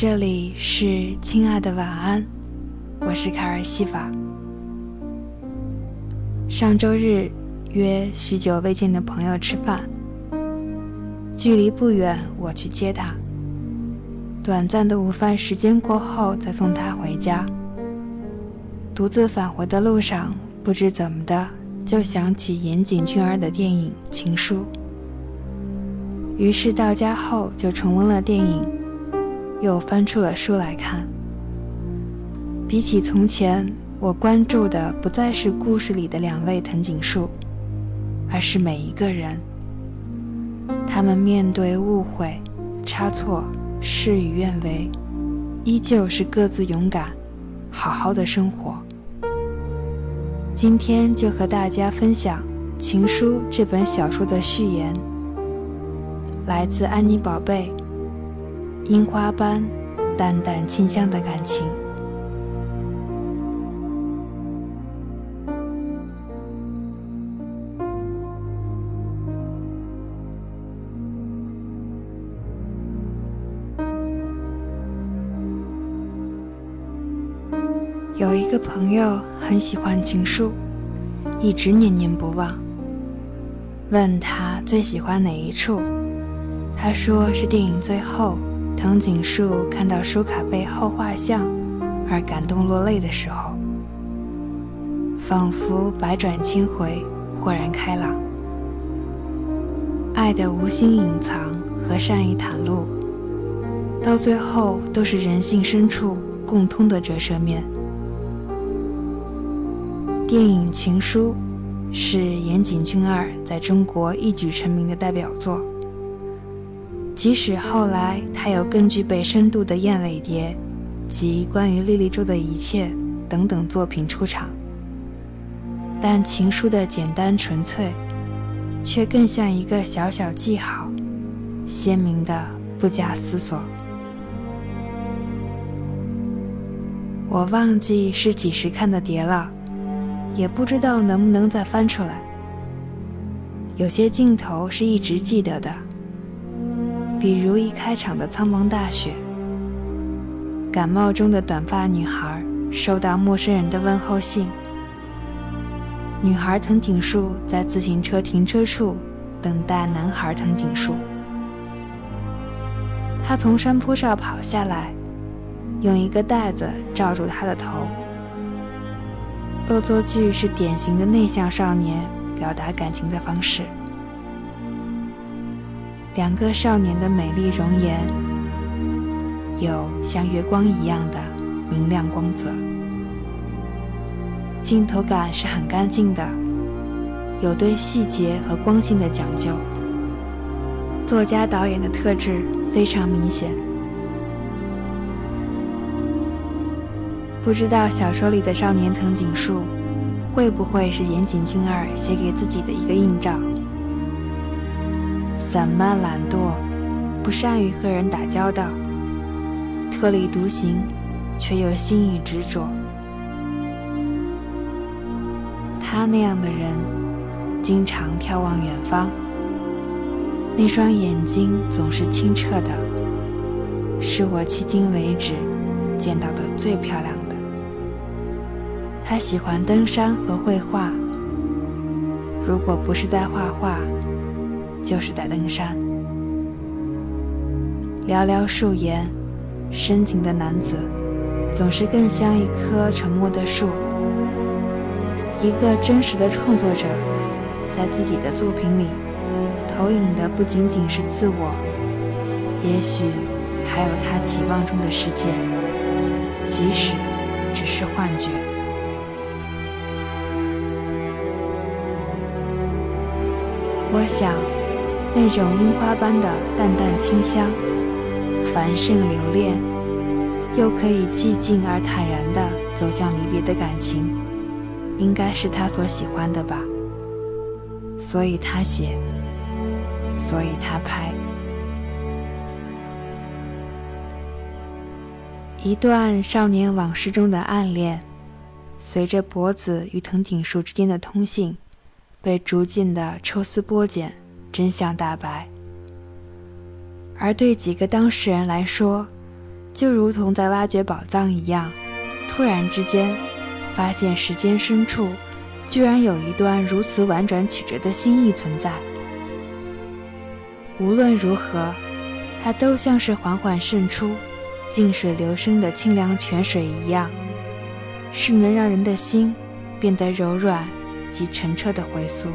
这里是亲爱的晚安，我是卡尔西法。上周日约许久未见的朋友吃饭，距离不远，我去接他。短暂的午饭时间过后，再送他回家。独自返回的路上，不知怎么的，就想起岩井俊二的电影《情书》。于是到家后就重温了电影，又翻出了书来看。比起从前，我关注的不再是故事里的两位藤井树，而是每一个人。他们面对误会、差错、事与愿违，依旧是各自勇敢，好好的生活。今天就和大家分享《情书》这本小说的序言。来自安妮宝贝，樱花般淡淡清香的感情。有一个朋友很喜欢情书，一直念念不忘。问他最喜欢哪一处？他说是电影最后，藤井树看到书卡背后画像而感动落泪的时候，仿佛百转千回，豁然开朗。爱的无心隐藏和善意袒露，到最后都是人性深处共通的折射面。电影《情书》是岩井俊二在中国一举成名的代表作。即使后来他有更具备深度的《燕尾蝶》及关于莉莉周的一切等等作品出场，但情书的简单纯粹，却更像一个小小记号，鲜明的不假思索。我忘记是几时看的碟了，也不知道能不能再翻出来。有些镜头是一直记得的。比如一开场的苍茫大雪，感冒中的短发女孩收到陌生人的问候信，女孩藤井树在自行车停车处等待男孩藤井树，他从山坡上跑下来，用一个袋子罩住他的头。恶作剧是典型的内向少年表达感情的方式。两个少年的美丽容颜，有像月光一样的明亮光泽，镜头感是很干净的，有对细节和光线的讲究。作家导演的特质非常明显。不知道小说里的少年藤井树，会不会是岩井俊二写给自己的一个映照？散漫懒惰，不善于和人打交道，特立独行，却又心意执着。他那样的人，经常眺望远方，那双眼睛总是清澈的，是我迄今为止见到的最漂亮的。他喜欢登山和绘画，如果不是在画画。就是在登山。寥寥数言，深情的男子，总是更像一棵沉默的树。一个真实的创作者，在自己的作品里，投影的不仅仅是自我，也许还有他期望中的世界，即使只是幻觉。我想。那种樱花般的淡淡清香，繁盛留恋，又可以寂静而坦然地走向离别的感情，应该是他所喜欢的吧。所以他写，所以他拍。一段少年往事中的暗恋，随着脖子与藤井树之间的通信，被逐渐的抽丝剥茧。真相大白，而对几个当事人来说，就如同在挖掘宝藏一样，突然之间发现时间深处居然有一段如此婉转曲折的心意存在。无论如何，它都像是缓缓渗出、静水流深的清凉泉水一样，是能让人的心变得柔软及澄澈的回溯。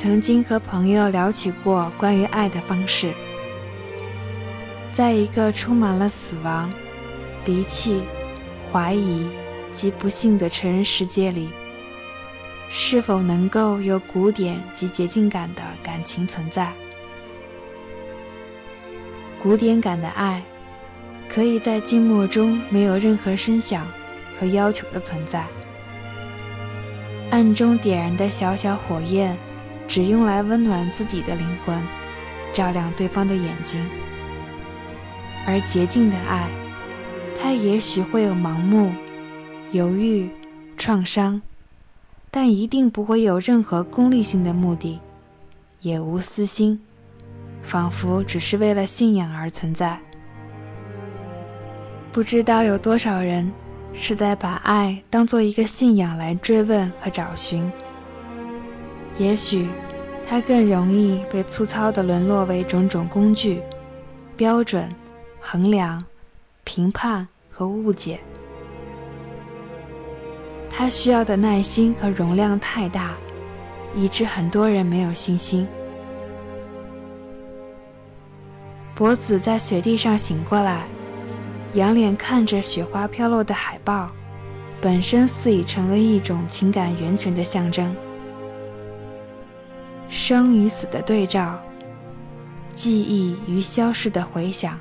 曾经和朋友聊起过关于爱的方式，在一个充满了死亡、离弃、怀疑及不幸的成人世界里，是否能够有古典及洁净感的感情存在？古典感的爱，可以在静默中没有任何声响和要求的存在，暗中点燃的小小火焰。只用来温暖自己的灵魂，照亮对方的眼睛。而洁净的爱，它也许会有盲目、犹豫、创伤，但一定不会有任何功利性的目的，也无私心，仿佛只是为了信仰而存在。不知道有多少人是在把爱当做一个信仰来追问和找寻。也许，它更容易被粗糙地沦落为种种工具、标准、衡量、评判和误解。它需要的耐心和容量太大，以致很多人没有信心。博子在雪地上醒过来，仰脸看着雪花飘落的海报，本身似已成为一种情感源泉的象征。生与死的对照，记忆与消逝的回响，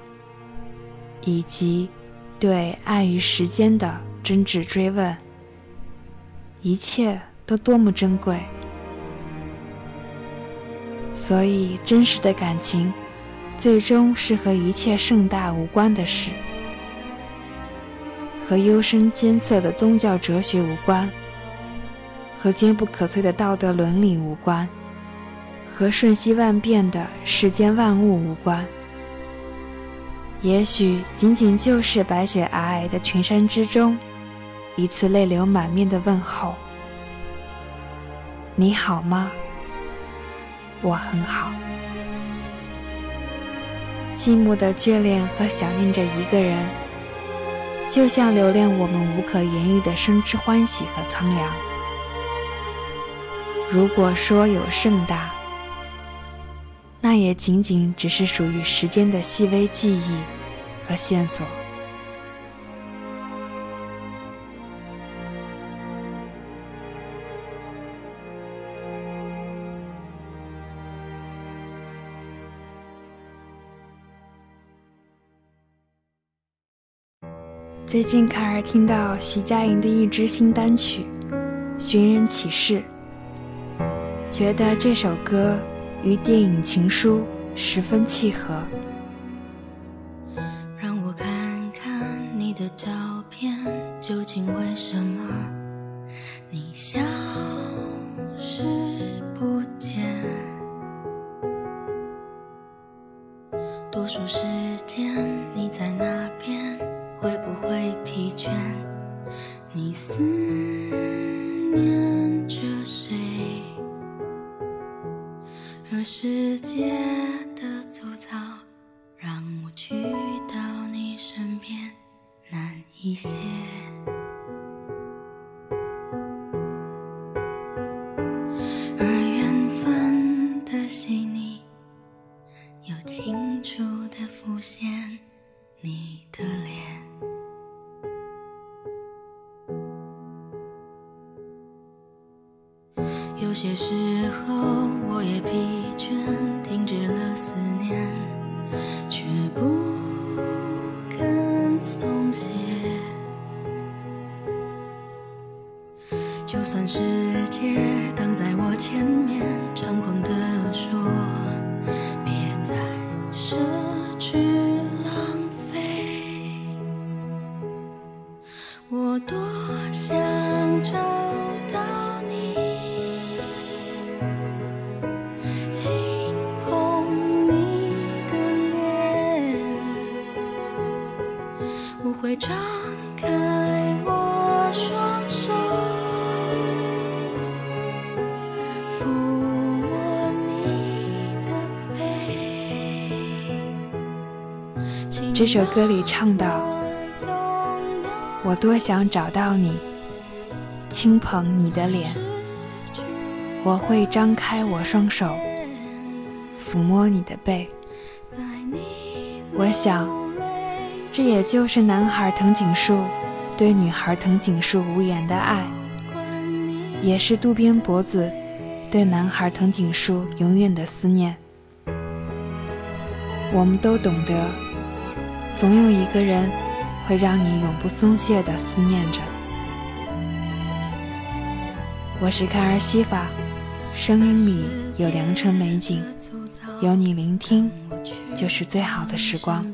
以及对爱与时间的真挚追问，一切都多么珍贵。所以，真实的感情，最终是和一切盛大无关的事，和幽深艰涩的宗教哲学无关，和坚不可摧的道德伦理无关。和瞬息万变的世间万物无关，也许仅仅就是白雪皑皑的群山之中，一次泪流满面的问候：“你好吗？我很好。”寂寞的眷恋和想念着一个人，就像留恋我们无可言喻的生之欢喜和苍凉。如果说有盛大，那也仅仅只是属于时间的细微记忆和线索。最近卡尔听到徐佳莹的一支新单曲《寻人启事》，觉得这首歌。与电影《情书》十分契合。让我看看你的照片，究竟为什么你消失不见？多数时间你在那边，会不会疲倦？你思世界的粗糙，让我去到你身边难一些。而缘分的细腻，又清楚的浮现你的脸。有些时候，我也疲圈，停止了思念，却不肯松懈。就算世界挡在我前面，猖狂地说，别再奢侈我会张开我双手，抚摸你的背。这首歌里唱到：我多想找到你，轻捧你的脸，我会张开我双手，抚摸你的背。我想。这也就是男孩藤井树对女孩藤井树无言的爱，也是渡边博子对男孩藤井树永远的思念。我们都懂得，总有一个人会让你永不松懈的思念着。我是看儿西法，声音里有良辰美景，有你聆听。就是最好的时光。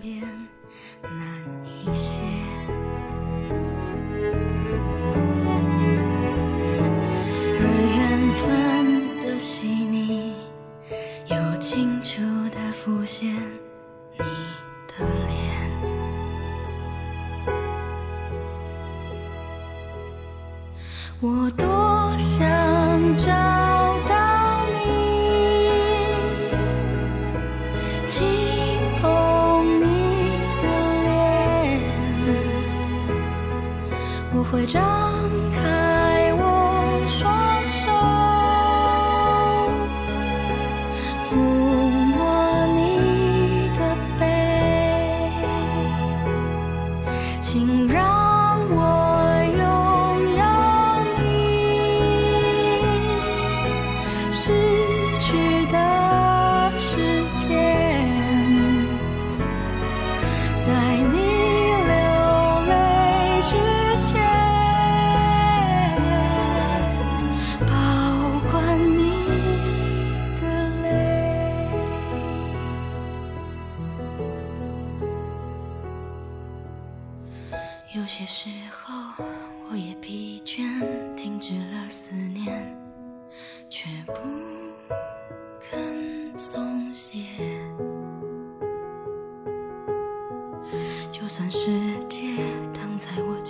就算世界躺在我。